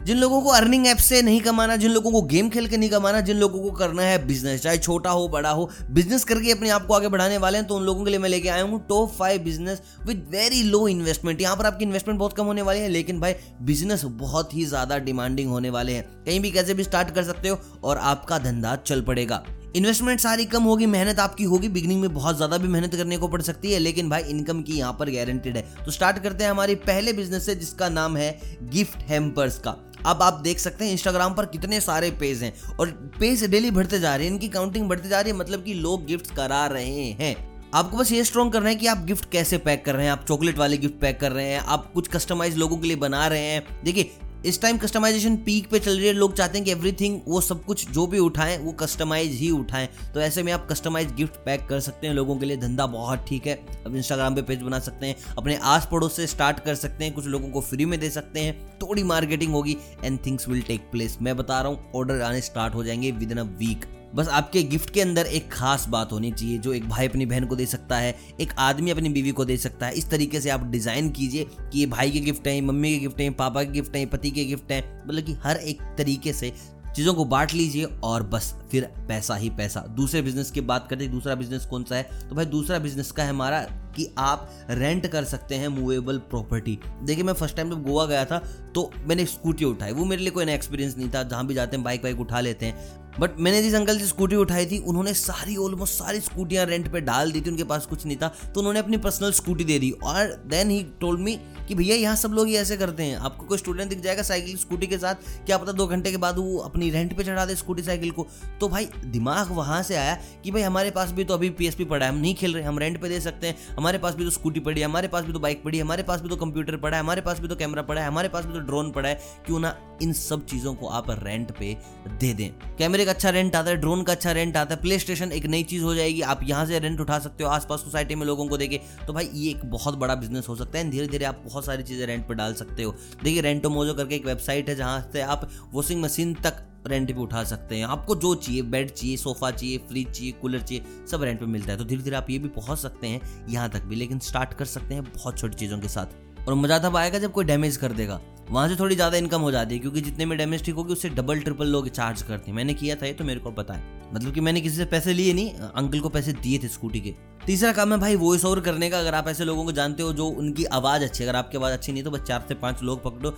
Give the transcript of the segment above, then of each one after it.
जिन लोगों को earning app से नहीं कमाना, जिन लोगों को गेम खेल के नहीं कमाना, जिन लोगों को करना है बिज़नेस चाहे छोटा हो, बड़ा हो बिज़नेस करके अपने आप को आगे बढ़ाने वाले हैं तो उन लोगों के लिए मैं लेके आया हूँ top five business with very low investment यहाँ पर आपकी इन्वेस्टमेंट बहुत कम होने वाली है, लेकिन भाई बिज़नेस बहुत ही ज़्यादा डिमांडिंग होने वाले हैं। कहीं भी कैसे भी स्टार्ट कर सकते हो और आपका धंधा चल पड़ेगा। इन्वेस्टमेंट सारी कम होगी, मेहनत आपकी होगी बिगनिंग में बहुत ज़्यादा भी मेहनत करने को पड़ सकती है, लेकिन भाई इनकम की यहाँ पर गारंटेड है। तो स्टार्ट करते हैं हमारे पहले बिज़नेस से, जिसका नाम है गिफ्ट हेम्पर्स का। अब आप देख सकते हैं इंस्टाग्राम पर कितने सारे पेज हैं और पेज डेली बढ़ते जा रहे हैं, इनकी काउंटिंग बढ़ती जा रही है मतलब कि लोग गिफ्ट करा रहे हैं। आपको बस ये स्ट्रॉन्ग करना है कि आप गिफ्ट कैसे पैक कर रहे हैं, आप चॉकलेट वाले गिफ्ट पैक कर रहे हैं, आप कुछ कस्टमाइज लोगों के लिए बना रहे हैं। देखिए इस टाइम कस्टमाइजेशन पीक पे चल रही है, लोग चाहते हैं कि एवरीथिंग वो सब कुछ जो भी उठाएँ, वो कस्टमाइज ही उठाएँ। तो ऐसे में आप कस्टमाइज गिफ्ट पैक कर सकते हैं लोगों के लिए, धंधा बहुत ठीक है। अब इंस्टाग्राम पे पेज बना सकते हैं, अपने आस पड़ोस से स्टार्ट कर सकते हैं, कुछ लोगों को फ्री में दे सकते हैं। थोड़ी मार्केटिंग होगी and things will take place मैं बता रहा हूँ ऑर्डर आने स्टार्ट हो जाएँगे विद इन अ वीक बस आपके गिफ्ट के अंदर एक खास बात होनी चाहिए, जो एक भाई अपनी बहन को दे सकता है, एक आदमी अपनी बीवी को दे सकता है। इस तरीके से आप डिज़ाइन कीजिए कि ये भाई के गिफ्ट हैं, मम्मी के गिफ्ट हैं, पापा के गिफ्ट हैं, पति के गिफ्ट हैं मतलब कि हर एक तरीके से चीज़ों को बांट लीजिए और बस फिर पैसा ही पैसा। दूसरे बिज़नेस की बात करते हैं, दूसरा बिज़नेस कौन सा है? तो भाई दूसरा बिज़नेस का है हमारा कि आप रेंट कर सकते हैं मूवेबल प्रॉपर्टी। देखिए, मैं फ़र्स्ट टाइम जब गोवा गया था तो मैंने स्कूटी उठाई। वो मेरे लिए कोई नया एक्सपीरियंस नहीं था। जहाँ भी जाते हैं बाइक वाइक उठा लेते हैं। बट मैंने जिस अंकल से स्कूटी उठाई थी, उन्होंने सारी ऑलमोस्ट सारी स्कूटियाँ रेंट पे डाल दी थी, उनके पास कुछ नहीं था तो उन्होंने अपनी पर्सनल स्कूटी दे दी। और देन ही टोल्ड मी कि भैया, यहाँ सब लोग ये ऐसे करते हैं। आपको कोई स्टूडेंट दिख जाएगा साइकिल स्कूटी के साथ, क्या पता दो घंटे के बाद वो अपनी रेंट पे चढ़ा दे स्कूटी साइकिल को। तो भाई, दिमाग वहाँ से आया कि भाई, हमारे पास भी तो अभी पीएसपी पड़ा है, हम नहीं खेल रहे, हम रेंट पे दे सकते हैं। हमारे पास भी तो स्कूटी पड़ी है, हमारे पास भी तो बाइक पड़ी है, हमारे पास भी तो कंप्यूटर पड़ा है, हमारे पास भी तो कैमरा पड़ा है, हमारे पास भी तो ड्रोन पड़ा है। क्यों ना इन सब चीज़ों को आप रेंट पे दे दें। कैमरे अच्छा रेंट आता है ड्रोन का अच्छा रेंट आता है प्ले स्टेशन एक नई चीज़ हो जाएगी, आप यहाँ से रेंट उठा सकते हो, आसपास सोसाइटी में लोगों को देखे तो भाई, ये एक बहुत बड़ा बिज़नेस हो सकता है धीरे धीरे आप बहुत सारी चीज़ें रेंट पर डाल सकते हो। देखिए रेंटो मोजो करके एक वेबसाइट है, जहाँ से आप वॉशिंग मशीन तक रेंट पे उठा सकते हैं। आपको जो चाहिए बेड चाहिए सोफा चाहिए फ्रिज चाहिए कूलर चाहिए, सब रेंट पे मिलता है। तो धीरे धीरे आप ये भी पहुँच सकते हैं, यहाँ तक भी। लेकिन स्टार्ट कर सकते हैं बहुत छोटी चीज़ों के साथ। और मज़ा तब आएगा जब कोई डैमेज कर देगा। वहाँ से थोड़ी ज़्यादा इनकम हो जाती है, क्योंकि जितने में डैमेज ठीक होगी, उससे डबल ट्रिपल लोग चार्ज करते हैं। मैंने किया था ये तो मेरे को पता है। मतलब कि मैंने किसी से पैसे लिए नहीं, अंकल को पैसे दिए थे स्कूटी के। तीसरा काम है भाई वॉइस ओवर करने का। अगर आप ऐसे लोगों को जानते हो जो उनकी आवाज़ अच्छी अगर आपकी आवाज़ अच्छी नहीं तो बस चार से पाँच लोग पकड़ो।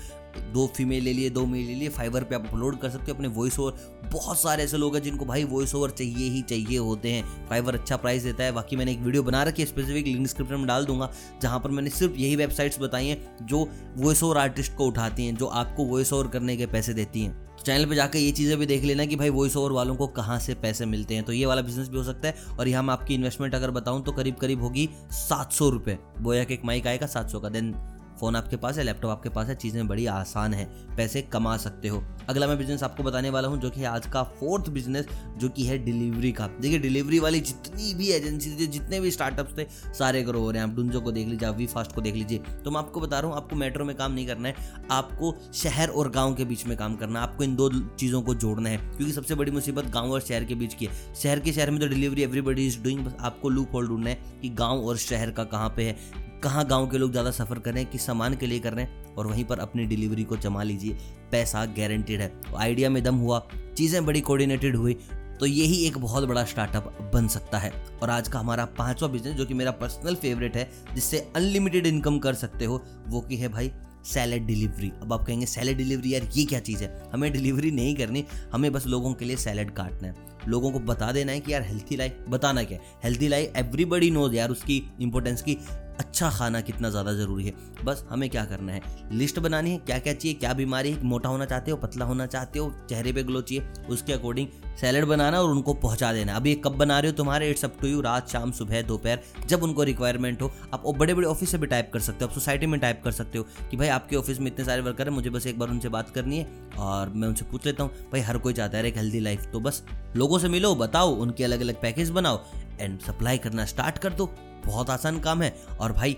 दो फीमेल ले लिए, दो मेल ले लिए फाइवर पे आप अपलोड कर सकते हो अपने वॉइस ओवर बहुत सारे ऐसे लोग हैं जिनको भाई वॉइस ओवर चाहिए ही चाहिए होते हैं। फाइवर अच्छा प्राइस देता है। बाकी मैंने एक वीडियो बना रखी है स्पेसिफिक लिंक डिस्क्रिप्शन में डाल दूँगा, जहाँ पर मैंने सिर्फ़ यही वेबसाइट्स बताई हैं जो वॉइस ओवर आर्टिस्ट को उठाती हैं, जो आपको वॉइस ओवर करने के पैसे देती हैं। चैनल पे जाकर ये चीज़ें भी देख लेना कि भाई वॉइस ओवर वालों को कहाँ से पैसे मिलते हैं। तो ये वाला बिज़नेस भी हो सकता है। और यहाँ मैं आपकी इन्वेस्टमेंट अगर बताऊँ तो करीब करीब होगी सात सौ रुपये बोया के एक माइक आएगा सात सौ का। देन फ़ोन आपके पास है, लैपटॉप आपके पास है, चीज़ें बड़ी आसान है, पैसे कमा सकते हो। अगला मैं बिज़नेस आपको बताने वाला हूँ, जो कि आज का फोर्थ बिज़नेस जो कि है डिलीवरी का। देखिए डिलीवरी वाली जितनी भी एजेंसी थी, जितने भी स्टार्टअप्स थे, सारे ग्रो हो रहे हैं। आप डुंजो को देख लीजिए, आप वी फास्ट को देख लीजिए। तो मैं आपको बता रहा हूँ, आपको मेट्रो में काम नहीं करना है, आपको शहर और गाँव के बीच में काम करना है। आपको इन दो चीज़ों को जोड़ना है, क्योंकि सबसे बड़ी मुसीबत गाँव और शहर के बीच की है। शहर के शहर में तो डिलीवरी एवरीबडी इज़ डूइंग बस आपको लूप होल्ड ढूंढना है कि गाँव और शहर का कहाँ पे है। कहाँ गाँव के लोग ज़्यादा सफ़र कर रहे हैं, किस सामान के लिए कर रहे हैं, और वहीं पर अपनी डिलीवरी को जमा लीजिए। पैसा गारंटेड है। तो आइडिया में दम हुआ, चीज़ें बड़ी कोऑर्डिनेटेड हुई तो यही एक बहुत बड़ा स्टार्टअप बन सकता है। और आज का हमारा पांचवा बिज़नेस जो कि मेरा पर्सनल फेवरेट है, जिससे अनलिमिटेड इनकम कर सकते हो, वो की है भाई सैलड डिलीवरी अब आप कहेंगे सैलड डिलीवरी यार, ये क्या चीज़ है? हमें डिलीवरी नहीं करनी, हमें बस लोगों के लिए सैलड काटना है। लोगों को बता देना है कि यार हेल्थी लाइफ बताना क्या हेल्थी लाइफ एवरीबडी नोज़ यार, उसकी इंपॉर्टेंस की अच्छा खाना कितना ज़्यादा ज़रूरी है। बस हमें क्या करना है? लिस्ट बनानी है क्या क्या चाहिए, क्या बीमारी है, मोटा होना चाहते हो, पतला होना चाहते हो, चेहरे पे ग्लो चाहिए, उसके अकॉर्डिंग सैलड बनाना और उनको पहुँचा देना। अभी कब बना रहे हो तुम्हारे? It's up to you. रात, शाम, सुबह, दोपहर, जब उनको रिक्वायरमेंट हो। आप बड़े बड़े ऑफ़िस से भी टाइप कर सकते हो, आप सोसाइटी में टाइप कर सकते हो कि भाई आपके ऑफ़िस में इतने सारे वर्कर हैं, मुझे बस एक बार उनसे बात करनी है और मैं उनसे पूछ लेता हूँ, भाई हर कोई चाहता है एक हेल्दी लाइफ तो बस लोगों से मिलो, बताओ, उनके अलग अलग पैकेज बनाओ एंड सप्लाई करना स्टार्ट कर दो। बहुत आसान काम है और भाई,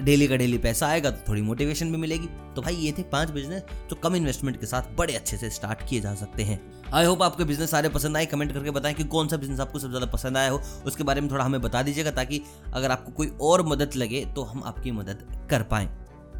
डेली का डेली पैसा आएगा तो थोड़ी मोटिवेशन भी मिलेगी। तो भाई, ये थे पाँच बिज़नेस जो कम इन्वेस्टमेंट के साथ बड़े अच्छे से स्टार्ट किए जा सकते हैं। आई होप आपके बिज़नेस सारे पसंद आए। कमेंट करके बताएँ कि कौन सा बिज़नेस आपको सबसे ज़्यादा पसंद आया हो। उसके बारे में थोड़ा हमें बता दीजिएगा ताकि अगर आपको कोई और मदद लगे तो हम आपकी मदद कर पाए।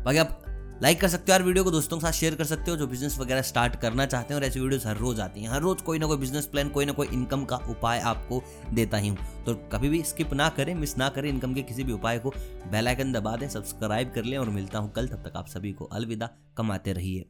बाकी आप लाइक कर सकते हो और वीडियो को दोस्तों के साथ शेयर कर सकते हो, जो बिज़नेस वगैरह स्टार्ट करना चाहते हैं और ऐसी वीडियोस हर रोज आती हैं। हर रोज कोई ना कोई बिज़नेस प्लान कोई ना कोई इनकम का उपाय आपको देता ही हूँ। तो कभी भी स्किप ना करें मिस ना करें इनकम के किसी भी उपाय को बेलाइकन दबा दें सब्सक्राइब कर लें और मिलता हूँ कल, तब तक आप सभी को अलविदा, कमाते रहिए।